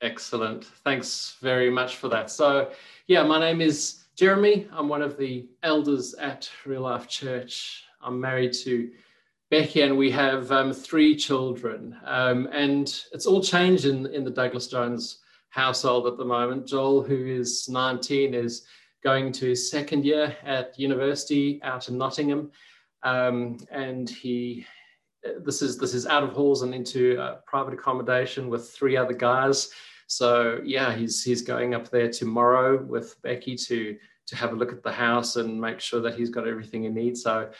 Excellent. Thanks very much for that. So, yeah, my name is Jeremy. I'm one of the elders at Real Life Church. I'm married to Becky, and we have um, three children. Um, and it's all changed in, in the Douglas Jones household at the moment. Joel, who is 19, is going to his second year at university out in Nottingham. Um, and he this is this is out of halls and into uh, private accommodation with three other guys. So yeah, he's he's going up there tomorrow with Becky to to have a look at the house and make sure that he's got everything he needs. So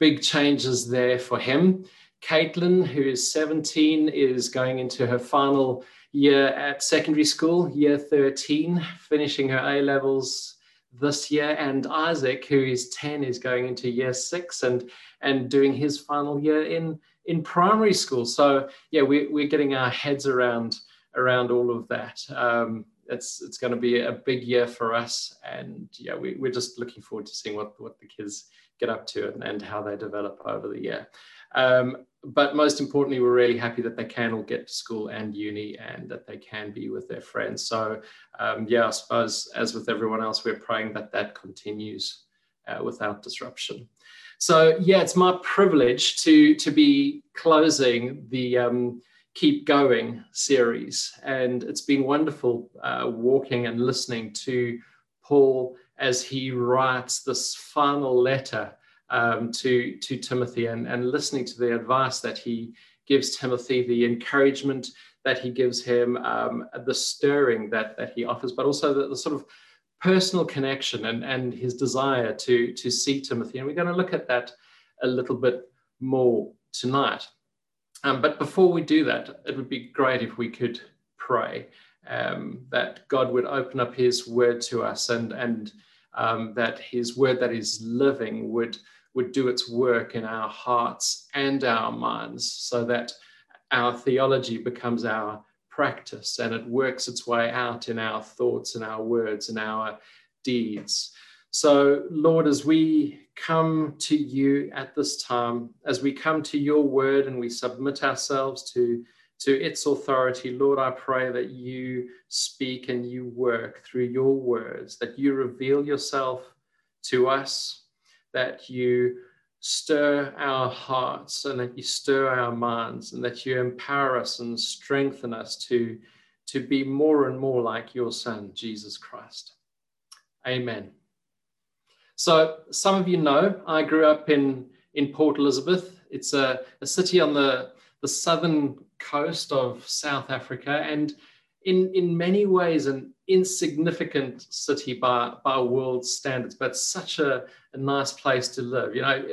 big changes there for him. Caitlin, who is 17, is going into her final year at secondary school, year 13, finishing her A levels this year. And Isaac, who is 10, is going into year six and, and doing his final year in, in primary school. So yeah, we, we're getting our heads around around all of that. Um, it's it's going to be a big year for us, and yeah, we, we're just looking forward to seeing what what the kids get up to and, and how they develop over the year. Um, but most importantly, we're really happy that they can all get to school and uni and that they can be with their friends. So, um, yeah, I suppose as with everyone else, we're praying that that continues uh, without disruption. So, yeah, it's my privilege to to be closing the um, Keep Going series. And it's been wonderful uh, walking and listening to Paul as he writes this final letter um, to, to Timothy and, and listening to the advice that he gives Timothy, the encouragement that he gives him, um, the stirring that, that he offers, but also the, the sort of personal connection and, and his desire to, to see Timothy. And we're going to look at that a little bit more tonight. Um, but before we do that, it would be great if we could pray um, that God would open up His word to us and, and um, that His word that is living would, would do its work in our hearts and our minds so that our theology becomes our practice and it works its way out in our thoughts and our words and our deeds. So, Lord, as we come to you at this time, as we come to your word and we submit ourselves to, to its authority, Lord, I pray that you speak and you work through your words, that you reveal yourself to us, that you stir our hearts and that you stir our minds and that you empower us and strengthen us to, to be more and more like your son, Jesus Christ. Amen. So some of you know I grew up in, in Port Elizabeth. It's a, a city on the, the southern coast of South Africa and in, in many ways an insignificant city by, by world standards, but such a, a nice place to live. You know,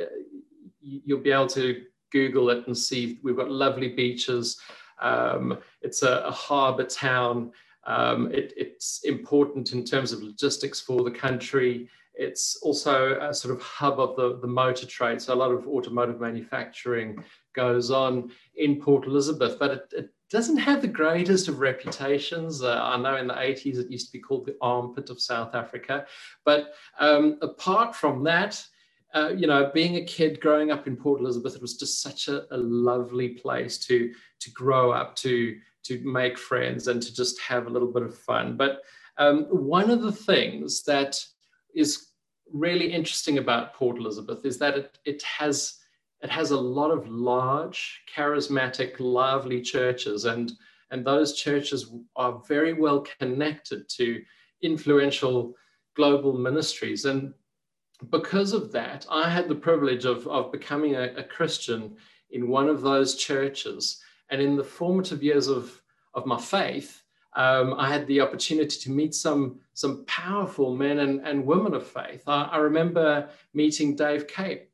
you'll be able to Google it and see we've got lovely beaches. Um, it's a, a harbour town. Um, it, it's important in terms of logistics for the country. It's also a sort of hub of the, the motor trade. So a lot of automotive manufacturing goes on in Port Elizabeth, but it, it doesn't have the greatest of reputations. Uh, I know in the 80s it used to be called the armpit of South Africa. But um, apart from that, uh, you know, being a kid growing up in Port Elizabeth, it was just such a, a lovely place to to grow up, to to make friends, and to just have a little bit of fun. But um, one of the things that is really interesting about Port Elizabeth is that it, it has it has a lot of large, charismatic, lively churches, and and those churches are very well connected to influential global ministries. And because of that, I had the privilege of, of becoming a, a Christian in one of those churches. And in the formative years of, of my faith, um, I had the opportunity to meet some some powerful men and, and women of faith. I, I, remember meeting Dave Cape.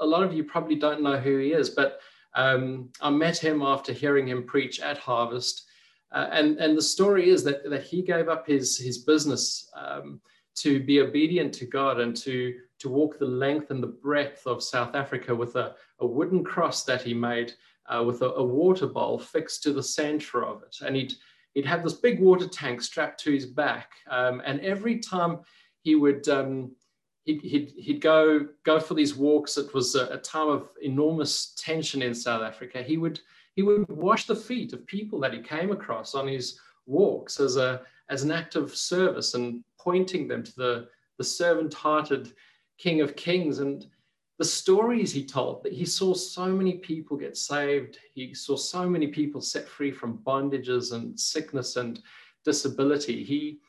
A lot of you probably don't know who he is, but um, I met him after hearing him preach at Harvest. Uh, and, and the story is that, that he gave up his, his business um, to be obedient to God and to, to walk the length and the breadth of South Africa with a, a wooden cross that he made uh, with a, a water bowl fixed to the center of it. And he'd he'd have this big water tank strapped to his back. Um, and every time he would, um, he'd, he'd, he'd, go, go for these walks, it was a, a, time of enormous tension in South Africa. He would, he would wash the feet of people that he came across on his, walks as a as an act of service and pointing them to the, the servant-hearted King of Kings and the stories he told that he saw so many people get saved. He saw so many people set free from bondages and sickness and disability. He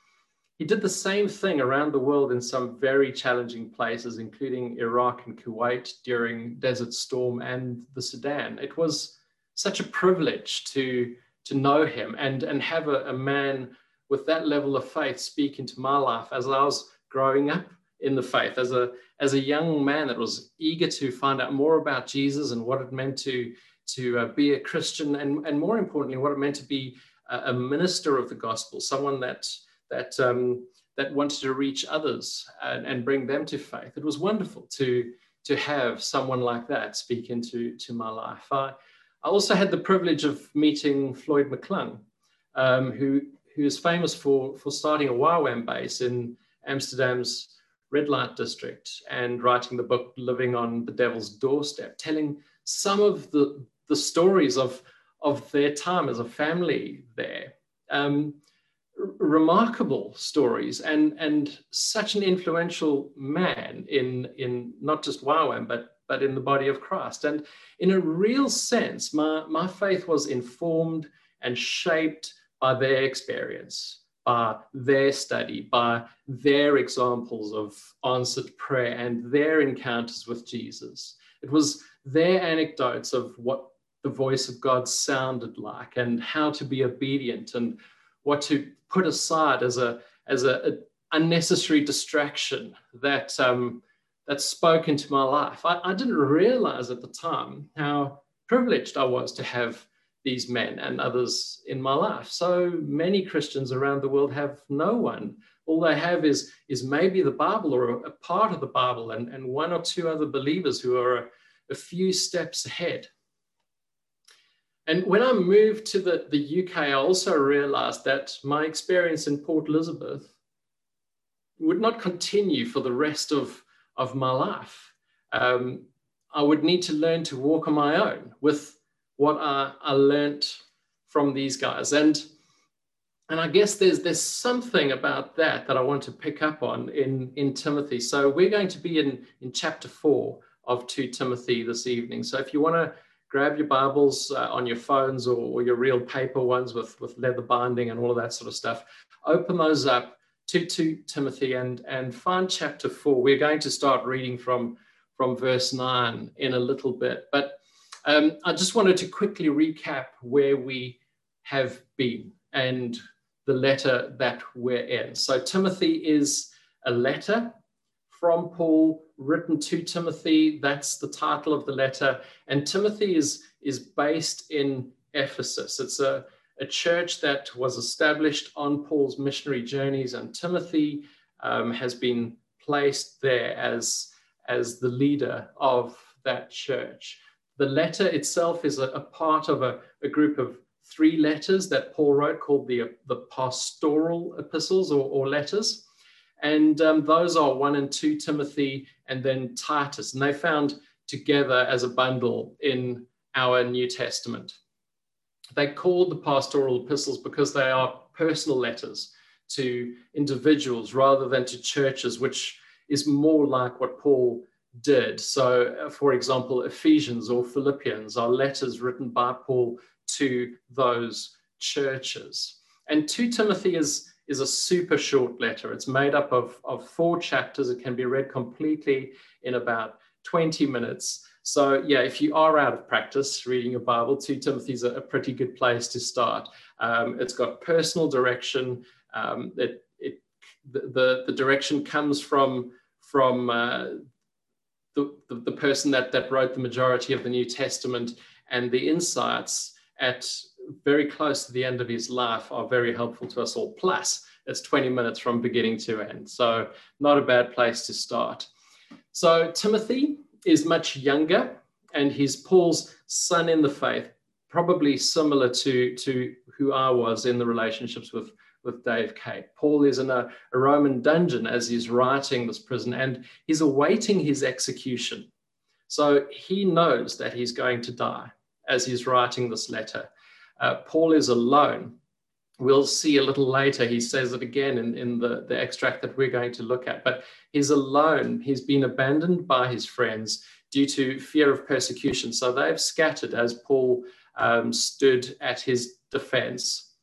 he did the same thing around the world in some very challenging places including iraq and kuwait during desert storm and the sudan. It was such a privilege to to know him and and have a, a man with that level of faith speak into my life as i was growing up in the faith as a as a young man that was eager to find out more about Jesus and what it meant to to uh, be a Christian and and more importantly what it meant to be a, a minister of the gospel, someone that that um, that wanted to reach others and, and bring them to faith. It was wonderful to to have someone like that speak into to my life. I, I also had the privilege of meeting Floyd McClung, um, who who is famous for for starting a YWAM base in Amsterdam's red light district and writing the book Living on the Devil's Doorstep, telling some of the, the stories of, of their time as a family there. Um, remarkable stories and, and such an influential man in, in not just YWAM, but, but in the body of Christ. And in a real sense, my, my faith was informed and shaped by their experience by their study, by their examples of answered prayer and their encounters with Jesus. It was their anecdotes of what the voice of God sounded like and how to be obedient and what to put aside as a as a, a unnecessary distraction that um, that spoke into my life. I, I didn't realize at the time how privileged I was to have these men and others in my life. So many Christians around the world have no one. All they have is, is maybe the Bible or a, part of the Bible and, and one or two other believers who are a, a few steps ahead. And when I moved to the, the UK, I also realized that my experience in Port Elizabeth would not continue for the rest of, of my life. Um, I would need to learn to walk on my own with what I, I learned from these guys. And and I guess there's there's something about that that I want to pick up on in in Timothy. So we're going to be in in chapter four of 2 Timothy this evening. So if you want to grab your Bibles uh, on your phones or, or, your real paper ones with with leather binding and all of that sort of stuff, open those up to 2 Timothy and and find chapter four. We're going to start reading from from verse nine in a little bit, but um, I just wanted to quickly recap where we have been and the letter that we're in. So, Timothy is a letter from Paul written to Timothy. That's the title of the letter. And Timothy is, is based in Ephesus. It's a, a church that was established on Paul's missionary journeys, and Timothy um, has been placed there as, as the leader of that church. The letter itself is a, a part of a, a, group of three letters that Paul wrote called the, the pastoral epistles or, or letters. And um, those are 1 and 2 Timothy and then Titus. And they found together as a bundle in our New Testament. They called the pastoral epistles because they are personal letters to individuals rather than to churches, which is more like what Paul did. So, uh, for example, Ephesians or Philippians are letters written by Paul to those churches. And 2 Timothy is, is a super short letter. It's made up of, of four chapters. It can be read completely in about 20 minutes. So, yeah, if you are out of practice reading your Bible, 2 Timothy is a, a pretty good place to start. Um, it's got personal direction. Um, it, it, the, the direction comes from, from uh, the, the, the, person that, that wrote the majority of the New Testament and the insights at very close to the end of his life are very helpful to us all. Plus, it's 20 minutes from beginning to end. So, not a bad place to start. So, Timothy is much younger and he's Paul's son in the faith, probably similar to, to who I was in the relationships with with Dave Cape. Paul is in a, a Roman dungeon as he's writing this prison and he's awaiting his execution. So he knows that he's going to die as he's writing this letter. Uh, Paul is alone we'll see a little later, he says it again in, in the, the extract that we're going to look at. But he's alone. He's been abandoned by his friends due to fear of persecution. So they've scattered as Paul um, stood at his defense.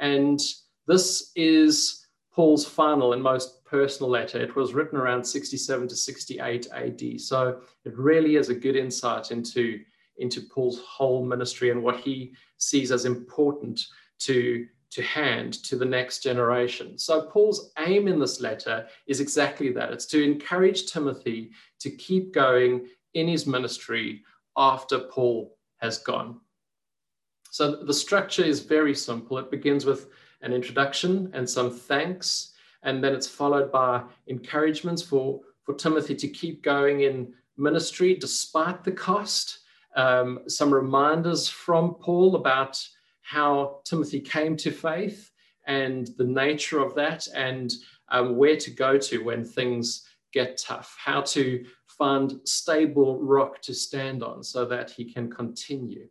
And this is Paul's final and most personal letter. It was written around 67 to 68 AD. So it really is a good insight into, into Paul's whole ministry and what he sees as important to to hand to the next generation. So, Paul's aim in this letter is exactly that it's to encourage Timothy to keep going in his ministry after Paul has gone. So, the structure is very simple. It begins with an introduction and some thanks, and then it's followed by encouragements for, for Timothy to keep going in ministry despite the cost. Um, some reminders from Paul about how Timothy came to faith and the nature of that, and um, where to go to when things get tough, how to find stable rock to stand on so that he can continue.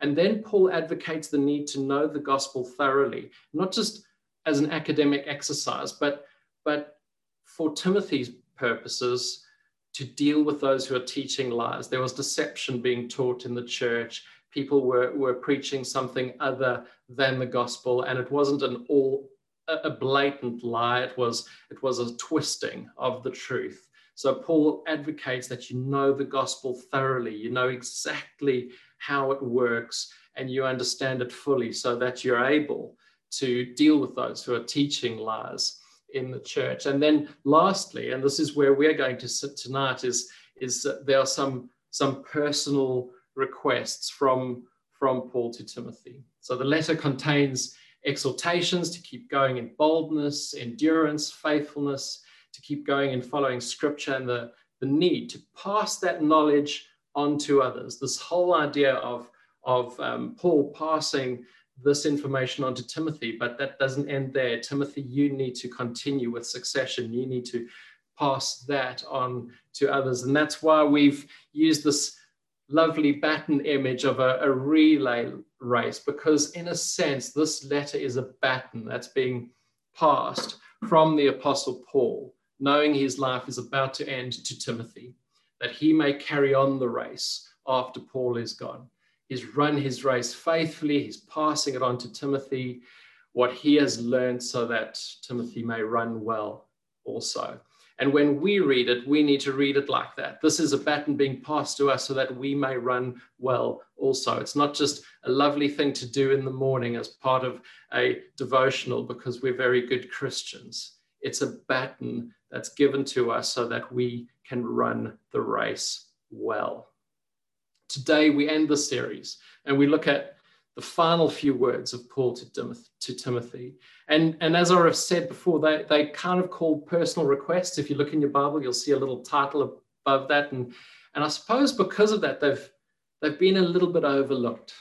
And then Paul advocates the need to know the gospel thoroughly, not just as an academic exercise, but, but for Timothy's purposes to deal with those who are teaching lies. There was deception being taught in the church people were, were preaching something other than the gospel, and it wasn't an all a blatant lie. It was it was a twisting of the truth. So Paul advocates that you know the gospel thoroughly, you know exactly how it works, and you understand it fully, so that you're able to deal with those who are teaching lies in the church. And then lastly, and this is where we're going to sit tonight, is is there are some some personal requests from, from Paul to Timothy. So the letter contains exhortations to keep going in boldness, endurance, faithfulness, to keep going in following scripture, and the, the need to pass that knowledge on to others. This whole idea of, of um, Paul passing this information on to Timothy, but that doesn't end there. Timothy, you need to continue with succession. You need to pass that on to others. And that's why we've used this lovely baton image of a, a, relay race because in a sense this letter is a baton that's being passed from the apostle paul knowing his life is about to end to timothy that he may carry on the race after paul is gone he's run his race faithfully he's passing it on to timothy what he has learned so that timothy may run well also and when we read it, we need to read it like that. This is a baton being passed to us so that we may run well also. It's not just a lovely thing to do in the morning as part of a devotional because we're very good Christians. It's a baton that's given to us so that we can run the race well. Today, we end the series and we look at the final few words of Paul to, to Timothy. And, and as I've said before, they, they kind of call personal requests. If you look in your Bible, you'll see a little title above that. And, and I suppose because of that, they've, they've been a little bit overlooked,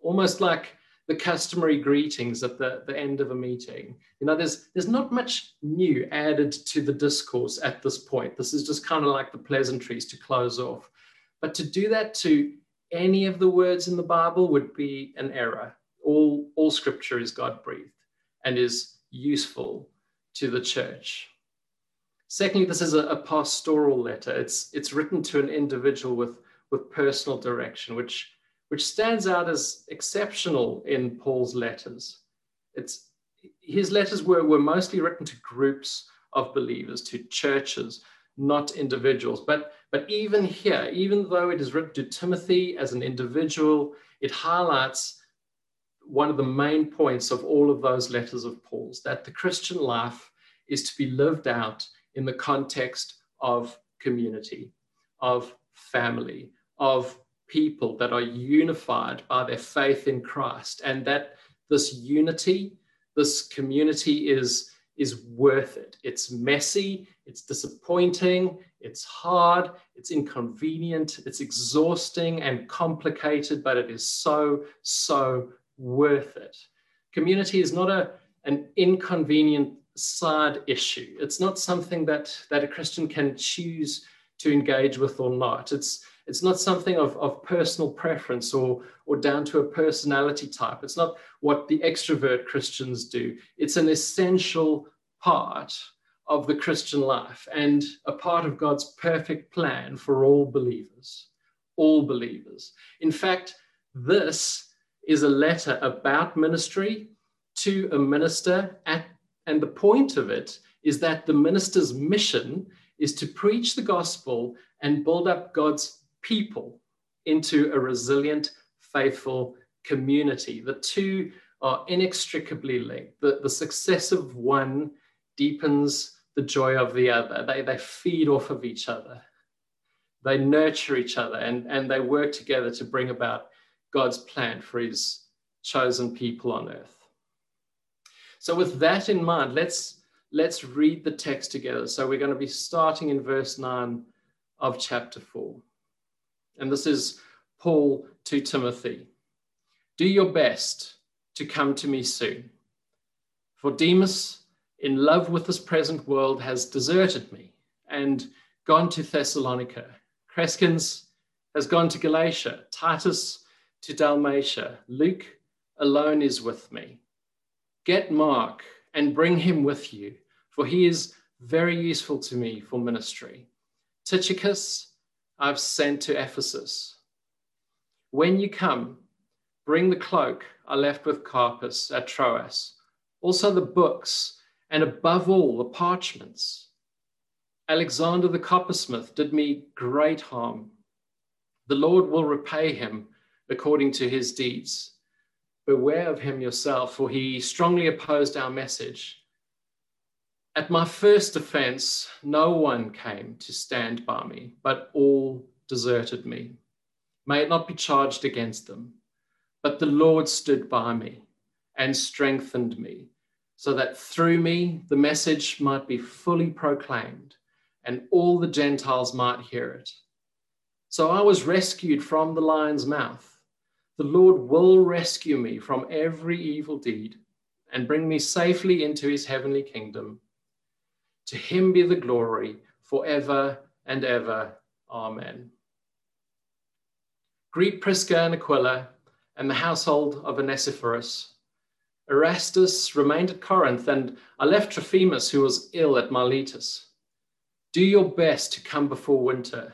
almost like the customary greetings at the, the end of a meeting. You know, there's, there's not much new added to the discourse at this point. This is just kind of like the pleasantries to close off. But to do that to any of the words in the Bible would be an error. All, all scripture is God breathed and is useful to the church. Secondly, this is a, a, pastoral letter. It's, it's written to an individual with, with personal direction, which, which stands out as exceptional in Paul's letters. It's, his letters were, were mostly written to groups of believers, to churches, not individuals. But, but even here, even though it is written to Timothy as an individual, it highlights one of the main points of all of those letters of Paul's that the Christian life is to be lived out in the context of community, of family, of people that are unified by their faith in Christ, and that this unity, this community is, is worth it. It's messy, it's disappointing, it's hard, it's inconvenient, it's exhausting and complicated, but it is so, so worth it. Community is not a, an inconvenient side issue. It's not something that, that a Christian can choose to engage with or not. It's, It's not something of, of personal preference or, or down to a personality type. It's not what the extrovert Christians do. It's an essential part of the Christian life and a part of God's perfect plan for all believers. All believers. In fact, this is a letter about ministry to a minister at, and the point of it is that the minister's mission is to preach the gospel and build up God's people into a resilient, faithful community. The two are inextricably linked. The, the success of one deepens the joy of the other. They, they feed off of each other. They nurture each other and, and they work together to bring about God's plan for his chosen people on earth. So with that in mind, let's let's read the text together. So we're going to be starting in verse 9 of chapter 4. And this is Paul to Timothy. Do your best to come to me soon. For Demas, in love with this present world, has deserted me and gone to Thessalonica. Crescens has gone to Galatia. Titus to Dalmatia. Luke alone is with me. Get Mark and bring him with you, for he is very useful to me for ministry. Tychicus I've sent to Ephesus. When you come, bring the cloak I left with Carpus at Troas, also the books, and above all, the parchments. Alexander the coppersmith did me great harm. The Lord will repay him according to his deeds. Beware of him yourself, for he strongly opposed our message. At my first offense, no one came to stand by me, but all deserted me. May it not be charged against them. But the Lord stood by me and strengthened me, so that through me the message might be fully proclaimed and all the Gentiles might hear it. So I was rescued from the lion's mouth. The Lord will rescue me from every evil deed and bring me safely into his heavenly kingdom. To him be the glory forever and ever. Amen. Greet Prisca and Aquila and the household of Onesiphorus. Erastus remained at Corinth, and I left Trophimus, who was ill at Miletus. Do your best to come before winter.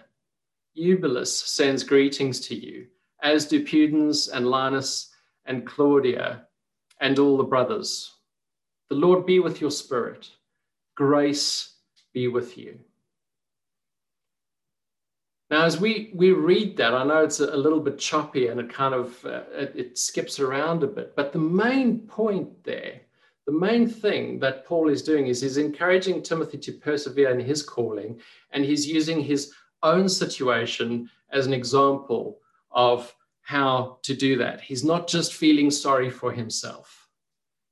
Eubulus sends greetings to you as do Pudens and Linus and Claudia and all the brothers. The Lord be with your spirit. Grace be with you. Now, as we, we read that, I know it's a, little bit choppy and it kind of uh, it, it skips around a bit, but the main point there, the main thing that Paul is doing is he's encouraging Timothy to persevere in his calling, and he's using his own situation as an example of how to do that. He's not just feeling sorry for himself,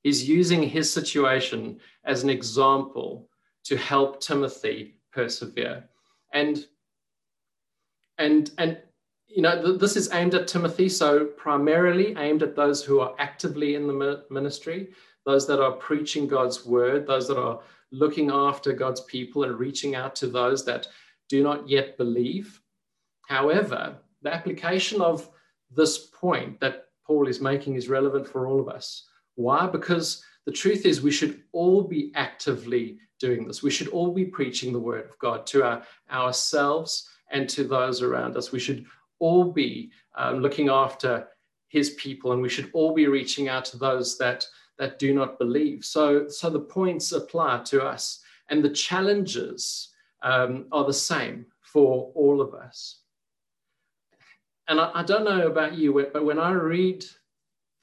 he's using his situation as an example to help Timothy persevere. And and and you know th- this is aimed at Timothy, so primarily aimed at those who are actively in the ministry, those that are preaching God's word, those that are looking after God's people and reaching out to those that do not yet believe. However, the application of this point that Paul is making is relevant for all of us. Why? Because the truth is, we should all be actively doing this. We should all be preaching the word of God to our, ourselves and to those around us. We should all be um, looking after his people and we should all be reaching out to those that, that do not believe. So, so the points apply to us and the challenges um, are the same for all of us and I, I, don't know about you, but when I read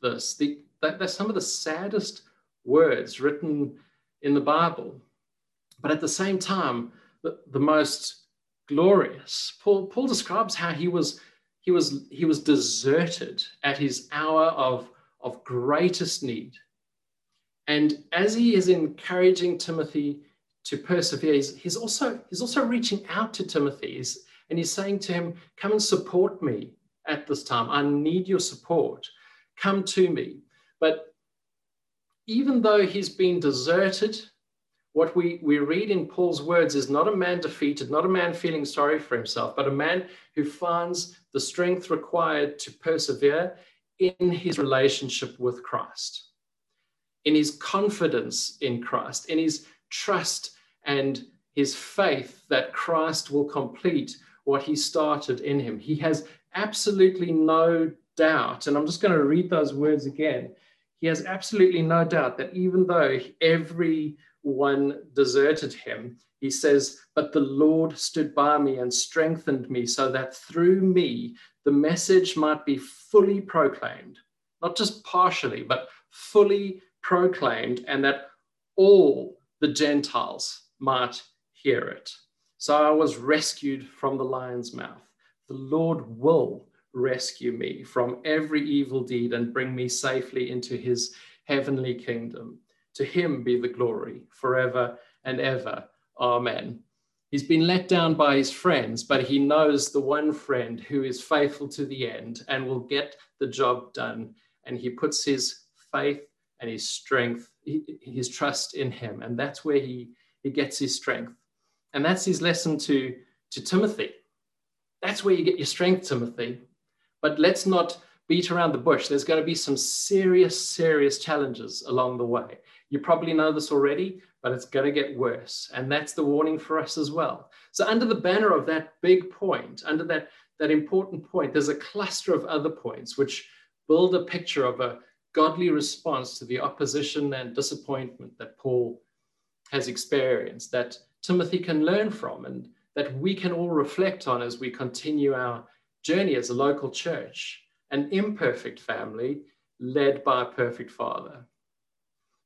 this, the, that, they're some of the saddest words written in the Bible. But at the same time, the, the most glorious. Paul, Paul describes how he was, he, was, he was deserted at his hour of, of greatest need. And as he is encouraging Timothy to persevere, he's, he's, also, he's also reaching out to Timothy. He's, and he's saying to him, Come and support me at this time. I need your support. Come to me. But even though he's been deserted, what we, we read in Paul's words is not a man defeated, not a man feeling sorry for himself, but a man who finds the strength required to persevere in his relationship with Christ, in his confidence in Christ, in his trust and his faith that Christ will complete what he started in him. He has absolutely no doubt, and I'm just going to read those words again. He has absolutely no doubt that even though everyone deserted him, he says, But the Lord stood by me and strengthened me so that through me the message might be fully proclaimed, not just partially, but fully proclaimed, and that all the Gentiles might hear it. So I was rescued from the lion's mouth. The Lord will rescue me from every evil deed and bring me safely into his heavenly kingdom. To him be the glory forever and ever. Amen. He's been let down by his friends, but he knows the one friend who is faithful to the end and will get the job done. And he puts his faith and his strength, his trust in him. And that's where he, he gets his strength. And that's his lesson to, to Timothy. That's where you get your strength, Timothy. But let's not beat around the bush. There's going to be some serious, serious challenges along the way. You probably know this already, but it's going to get worse. And that's the warning for us as well. So, under the banner of that big point, under that, that important point, there's a cluster of other points which build a picture of a godly response to the opposition and disappointment that Paul has experienced, that Timothy can learn from, and that we can all reflect on as we continue our journey as a local church, an imperfect family led by a perfect father.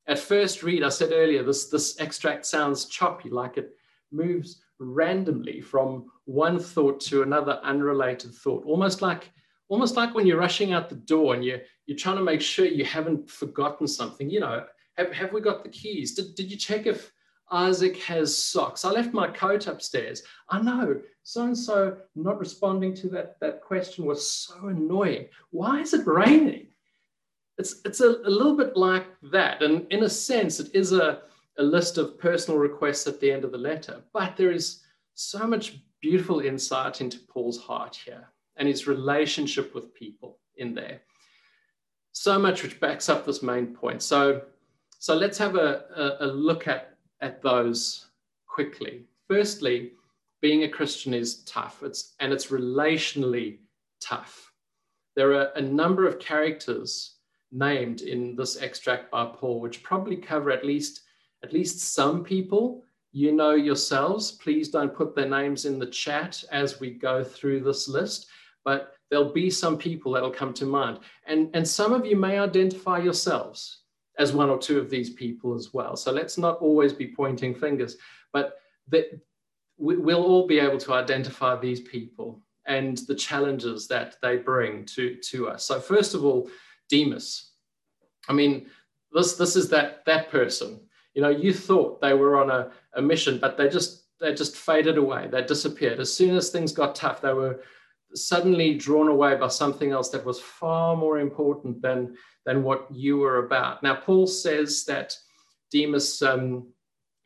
At first read, I said earlier, this, this extract sounds choppy, like it moves randomly from one thought to another unrelated thought, almost like almost like when you're rushing out the door and you're, you're trying to make sure you haven't forgotten something. You know, have, have we got the keys? Did, did you check if Isaac has socks? I left my coat upstairs. I know so and so not responding to that, that question was so annoying. Why is it raining? it's it's a, a little bit like that. And in a sense, it is a, a list of personal requests at the end of the letter. But there is so much beautiful insight into Paul's heart here and his relationship with people in there. So much which backs up this main point. So, so let's have a, a, a look at, at those quickly. Firstly, being a Christian is tough. It's and it's relationally tough. There are a number of characters named in this extract by Paul, which probably cover at least at least some people. You know yourselves. Please don't put their names in the chat as we go through this list, but there'll be some people that'll come to mind. And, and some of you may identify yourselves as one or two of these people as well. So let's not always be pointing fingers, but we'll all be able to identify these people and the challenges that they bring to, to us. So first of all, Demas. I mean, this this is that that person. You know, you thought they were on a, a mission, but they just they just faded away. They disappeared. As soon as things got tough, they were suddenly drawn away by something else that was far more important than than what you were about. Now, Paul says that Demas um,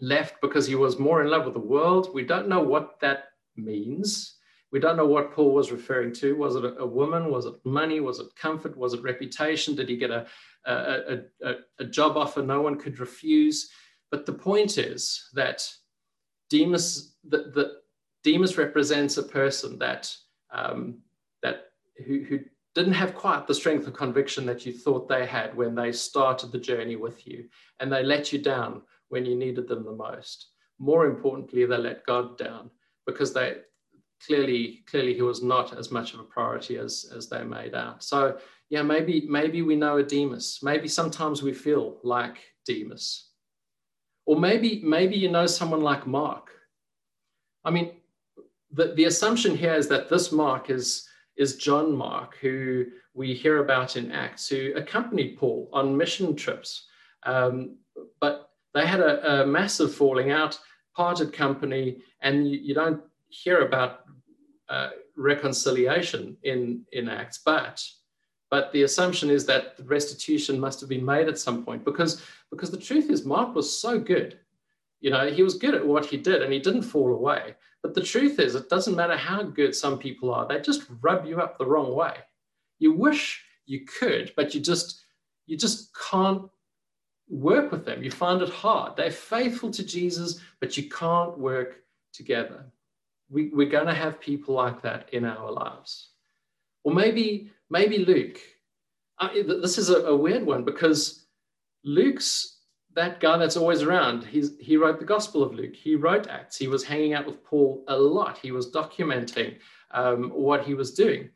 left because he was more in love with the world. We don't know what that means. We don't know what Paul was referring to. Was it a, woman? Was it money? Was it comfort? Was it reputation? Did he get a, a, a, a job offer no one could refuse? But the point is that Demas, the, the Demas represents a person that um, that who, who didn't have quite the strength of conviction that you thought they had when they started the journey with you, and they let you down when you needed them the most. More importantly, they let God down because they clearly clearly he was not as much of a priority as as they made out. So yeah maybe maybe we know a demas. Maybe sometimes we feel like demas. Or maybe maybe you know someone like mark. I mean the, the assumption here is that this mark is is john mark who we hear about in acts who accompanied paul on mission trips. Um, but they had a, a massive falling out parted company and you, you don't hear about uh, reconciliation in, in Acts, but but the assumption is that restitution must have been made at some point because because the truth is Mark was so good You know, he was good at what he did and he didn't fall away. But the truth is, it doesn't matter how good some people are, they just rub you up the wrong way. You wish you could, but you just you just can't work with them. You find it hard. They're faithful to Jesus, but you can't work together. We, we're going to have people like that in our lives. Or maybe, maybe Luke. This is a, a weird one because Luke's that guy that's always around. He's, he wrote the Gospel of Luke. He wrote Acts. He was hanging out with Paul a lot. He was documenting um, what he was doing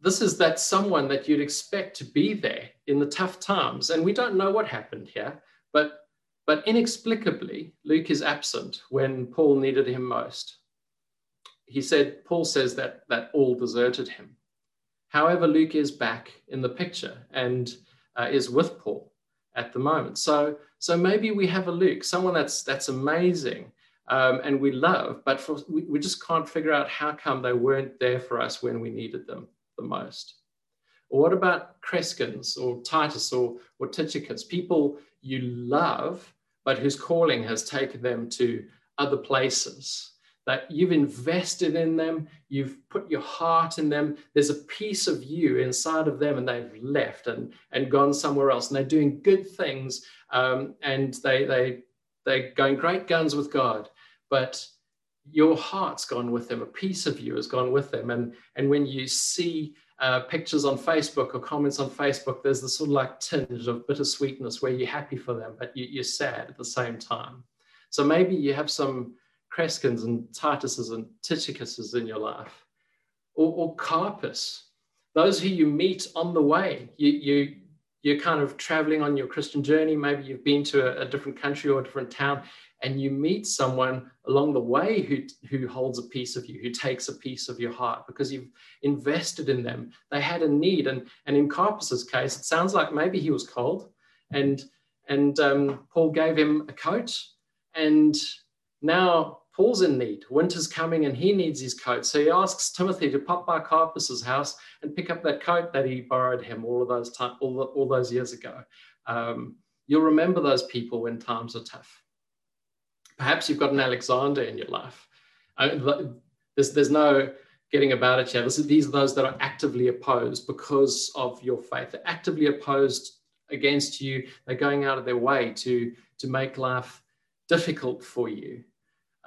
this is that someone that you'd expect to be there in the tough times. And we don't know what happened here, but, but inexplicably, Luke is absent when Paul needed him most. He said, Paul says that, that all deserted him. However, Luke is back in the picture and uh, is with Paul at the moment. So, so maybe we have a Luke, someone that's, that's amazing um, and we love, but for, we, we just can't figure out how come they weren't there for us when we needed them the most? What about Crescens or Titus or, or Tychicus, people you love, but whose calling has taken them to other places? That you've invested in them, you've put your heart in them. There's a piece of you inside of them, and they've left and, and gone somewhere else. And they're doing good things, um, and they, they, they're going great guns with God. But your heart's gone with them, a piece of you has gone with them. And, and when you see uh, pictures on Facebook or comments on Facebook, there's this sort of like tinge of bittersweetness where you're happy for them, but you, are sad at the same time. So maybe you have some Crescens and Tituses and Tychicuses in your life, or, or Carpus, those who you meet on the way. You, you, you're kind of traveling on your Christian journey. Maybe you've been to a, a different country or a different town, and you meet someone along the way who, who holds a piece of you, who takes a piece of your heart because you've invested in them. They had a need. And, and in Carpus's case, it sounds like maybe he was cold and, and um, Paul gave him a coat. And now Paul's in need. Winter's coming and he needs his coat. So he asks Timothy to pop by Carpus's house and pick up that coat that he borrowed him all of those time, all, all those years ago. Um, you'll remember those people when times are tough. Perhaps you've got an Alexander in your life. I, there's, there's no getting about it here. Is, these are those that are actively opposed because of your faith. They're actively opposed against you. They're going out of their way to, to make life difficult for you.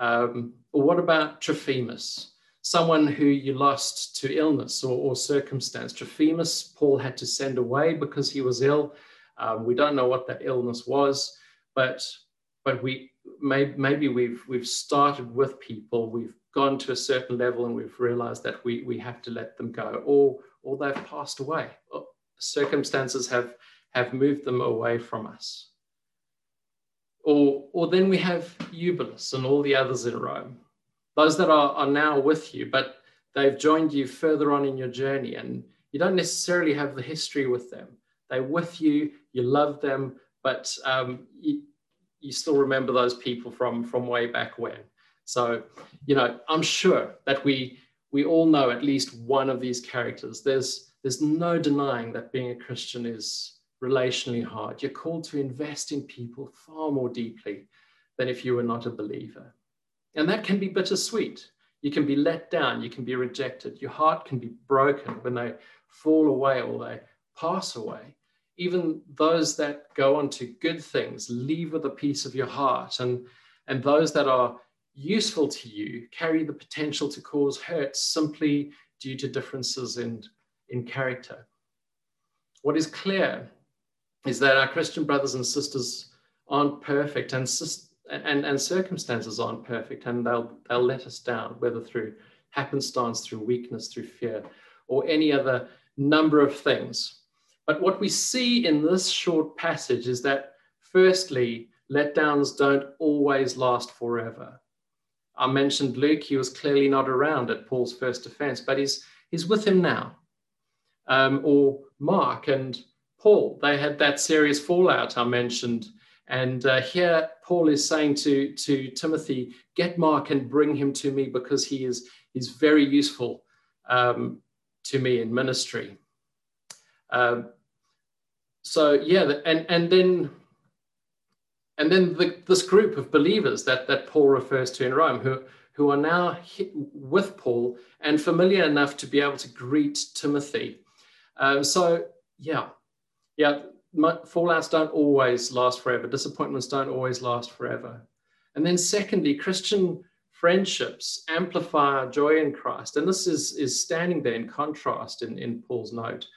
Um, what about Trophimus? Someone who you lost to illness or, or circumstance. Trophimus, Paul had to send away because he was ill. Um, we don't know what that illness was, but but we maybe, maybe we've we've started with people, we've gone to a certain level, and we've realized that we we have to let them go, or or they've passed away. Circumstances have have moved them away from us. Or, or then we have Eubulus and all the others in Rome, those that are, are now with you, but they've joined you further on in your journey, and you don't necessarily have the history with them. They're with you, you love them, but um, you, you still remember those people from from way back when. So, you know, I'm sure that we we all know at least one of these characters. There's there's no denying that being a Christian is relationally hard. You're called to invest in people far more deeply than if you were not a believer. And that can be bittersweet. You can be let down, you can be rejected, your heart can be broken when they fall away or they pass away even those that go on to good things leave with a piece of your heart and and those that are useful to you carry the potential to cause hurt simply due to differences in in character what is clear is that our christian brothers and sisters aren't perfect and and, and circumstances aren't perfect and they'll they'll let us down whether through happenstance through weakness through fear or any other number of things but what we see in this short passage is that, firstly, letdowns don't always last forever. I mentioned Luke, he was clearly not around at Paul's first offense, but he's, he's with him now. Um, or Mark and Paul, they had that serious fallout I mentioned. And uh, here Paul is saying to, to Timothy, get Mark and bring him to me because he is, is very useful um, to me in ministry. Um, so yeah, and and then and then the, this group of believers that, that Paul refers to in Rome, who, who are now with Paul and familiar enough to be able to greet Timothy. Um, so, yeah, yeah, fallouts don't always last forever. Disappointments don't always last forever. And then, secondly, Christian friendships amplify our joy in Christ. And this is, is standing there in contrast in, in Paul's note.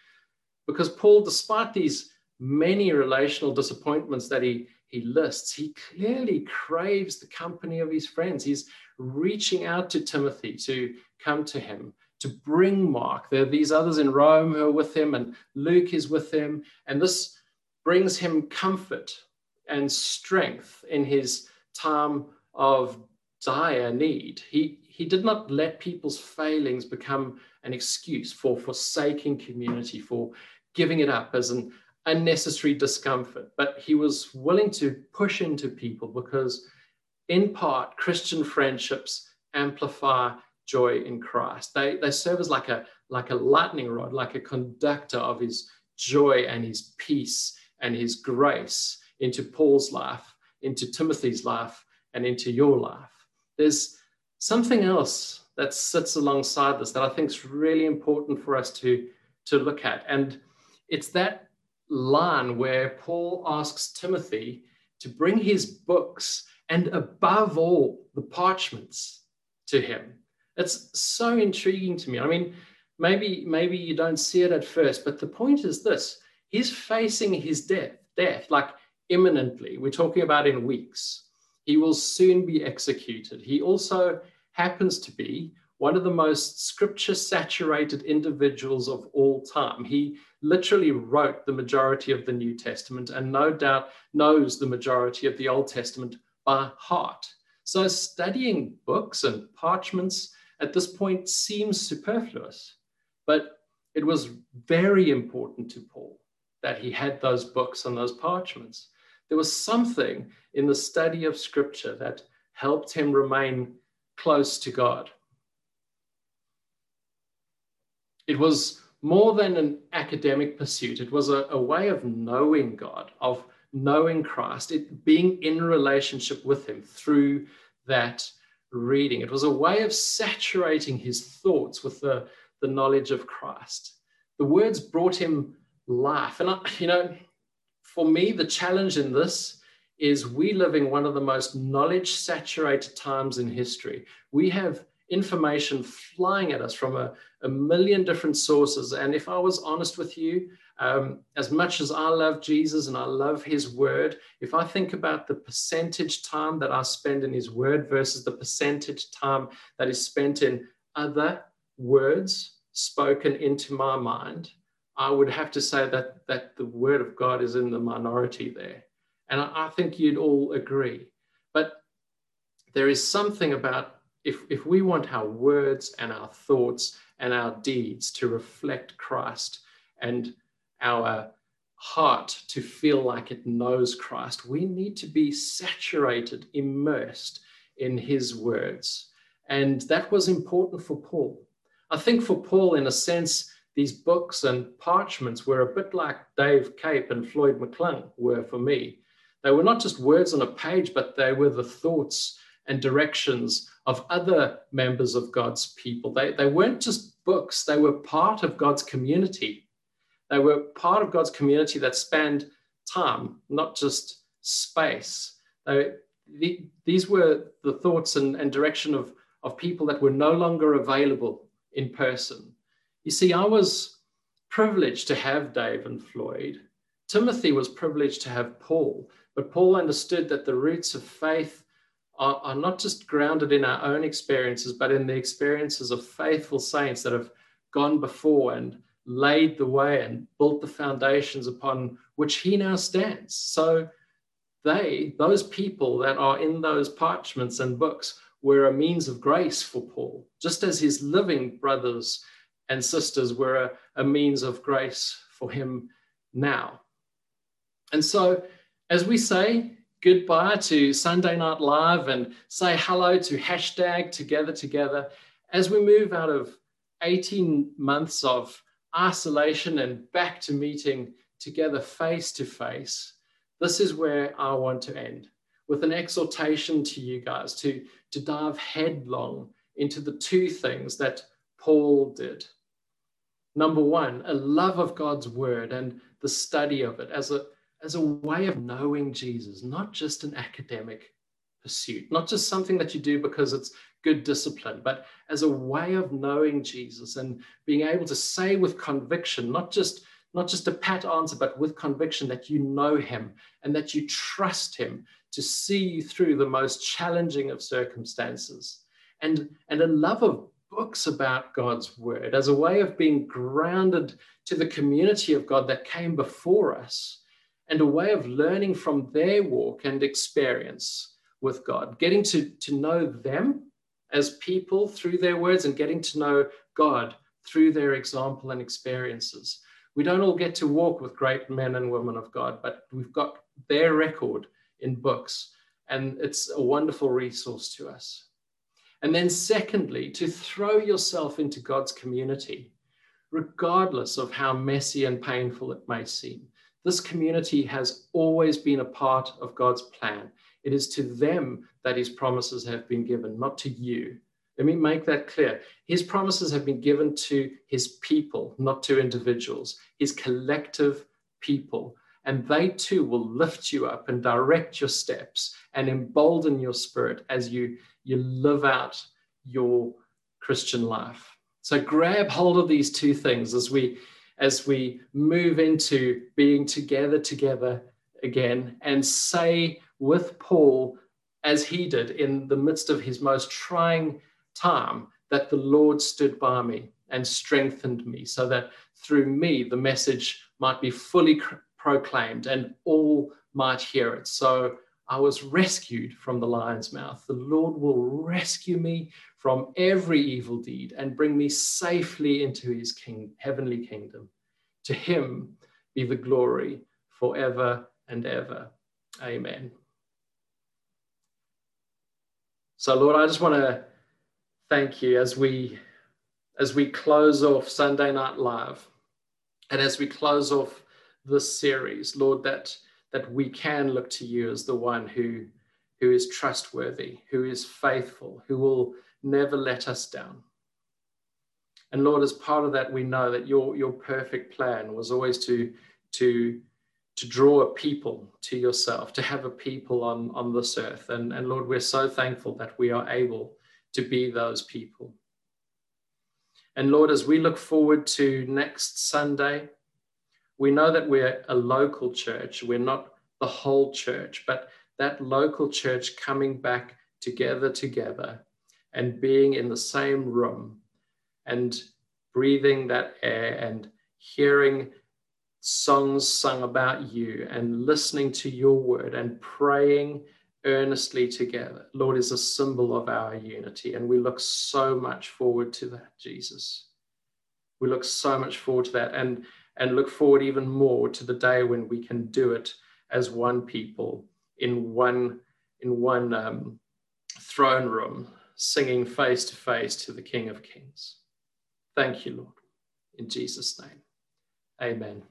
Because Paul, despite these many relational disappointments that he, he lists, he clearly craves the company of his friends. He's reaching out to Timothy to come to him, to bring Mark. There are these others in Rome who are with him, and Luke is with him. And this brings him comfort and strength in his time of dire need. He, he did not let people's failings become an excuse for forsaking community, for giving it up as an unnecessary discomfort, but he was willing to push into people because, in part, Christian friendships amplify joy in Christ. They, they serve as like a, like a lightning rod, like a conductor of his joy and his peace and his grace into Paul's life, into Timothy's life, and into your life. There's something else that sits alongside this that I think is really important for us to, to look at. And it's that line where Paul asks Timothy to bring his books and above all the parchments to him. It's so intriguing to me. I mean, maybe maybe you don't see it at first, but the point is this: he's facing his death, death like imminently. We're talking about in weeks. He will soon be executed. He also happens to be one of the most scripture saturated individuals of all time. He literally wrote the majority of the New Testament and no doubt knows the majority of the Old Testament by heart. So studying books and parchments at this point seems superfluous, but it was very important to Paul that he had those books and those parchments. There was something in the study of scripture that helped him remain close to God. It was more than an academic pursuit, it was a, a way of knowing God, of knowing Christ, it being in relationship with Him through that reading. It was a way of saturating his thoughts with the, the knowledge of Christ. The words brought him life. And, I, you know, for me, the challenge in this is we live in one of the most knowledge saturated times in history. We have information flying at us from a, a million different sources. And if I was honest with you, um, as much as I love Jesus and I love his word, if I think about the percentage time that I spend in his word versus the percentage time that is spent in other words spoken into my mind, I would have to say that, that the word of God is in the minority there. And I, I think you'd all agree. But there is something about if, if we want our words and our thoughts and our deeds to reflect Christ and our heart to feel like it knows Christ, we need to be saturated, immersed in his words. And that was important for Paul. I think for Paul, in a sense, these books and parchments were a bit like Dave Cape and Floyd McClung were for me. They were not just words on a page, but they were the thoughts and directions of other members of God's people. They, they weren't just books, they were part of God's community. They were part of God's community that spanned time, not just space. They, the, these were the thoughts and, and direction of, of people that were no longer available in person. You see, I was privileged to have Dave and Floyd. Timothy was privileged to have Paul, but Paul understood that the roots of faith are, are not just grounded in our own experiences, but in the experiences of faithful saints that have gone before and laid the way and built the foundations upon which he now stands. So they, those people that are in those parchments and books, were a means of grace for Paul, just as his living brothers and sisters were a, a means of grace for him now. And so, as we say goodbye to Sunday Night Live and say hello to hashtag Together Together as we move out of 18 months of isolation and back to meeting together face to face. this is where I want to end with an exhortation to you guys to, to dive headlong into the two things that Paul did. Number one, a love of God's word and the study of it as a, as a way of knowing Jesus, not just an academic pursuit, not just something that you do because it's good discipline, but as a way of knowing Jesus and being able to say with conviction, not just not just a pat answer, but with conviction that you know him and that you trust him to see you through the most challenging of circumstances. And, and a love of books about God's word as a way of being grounded to the community of God that came before us and a way of learning from their walk and experience with God, getting to, to know them as people through their words and getting to know God through their example and experiences. We don't all get to walk with great men and women of God, but we've got their record in books, and it's a wonderful resource to us. And then, secondly, to throw yourself into God's community, regardless of how messy and painful it may seem. This community has always been a part of God's plan. It is to them that his promises have been given, not to you. Let me make that clear. His promises have been given to his people, not to individuals, his collective people. And they too will lift you up and direct your steps and embolden your spirit as you you live out your Christian life. So grab hold of these two things as we as we move into being together together again and say with Paul as he did in the midst of his most trying time that the Lord stood by me and strengthened me so that through me the message might be fully proclaimed and all might hear it. So I was rescued from the lion's mouth. The Lord will rescue me from every evil deed and bring me safely into his king, heavenly kingdom. To him be the glory forever and ever. Amen. So Lord, I just want to thank you as we as we close off Sunday Night Live and as we close off this series, Lord, that that we can look to you as the one who, who is trustworthy, who is faithful, who will never let us down. And Lord, as part of that, we know that your, your perfect plan was always to, to, to draw a people to yourself, to have a people on, on this earth. And, and Lord, we're so thankful that we are able to be those people. And Lord, as we look forward to next Sunday, we know that we're a local church. We're not the whole church, but that local church coming back together, together, and being in the same room and breathing that air and hearing songs sung about you and listening to your word and praying earnestly together, Lord, is a symbol of our unity. And we look so much forward to that, Jesus. We look so much forward to that. And and look forward even more to the day when we can do it as one people in one in one um, throne room, singing face to face to the King of Kings. Thank you, Lord. In Jesus' name, amen.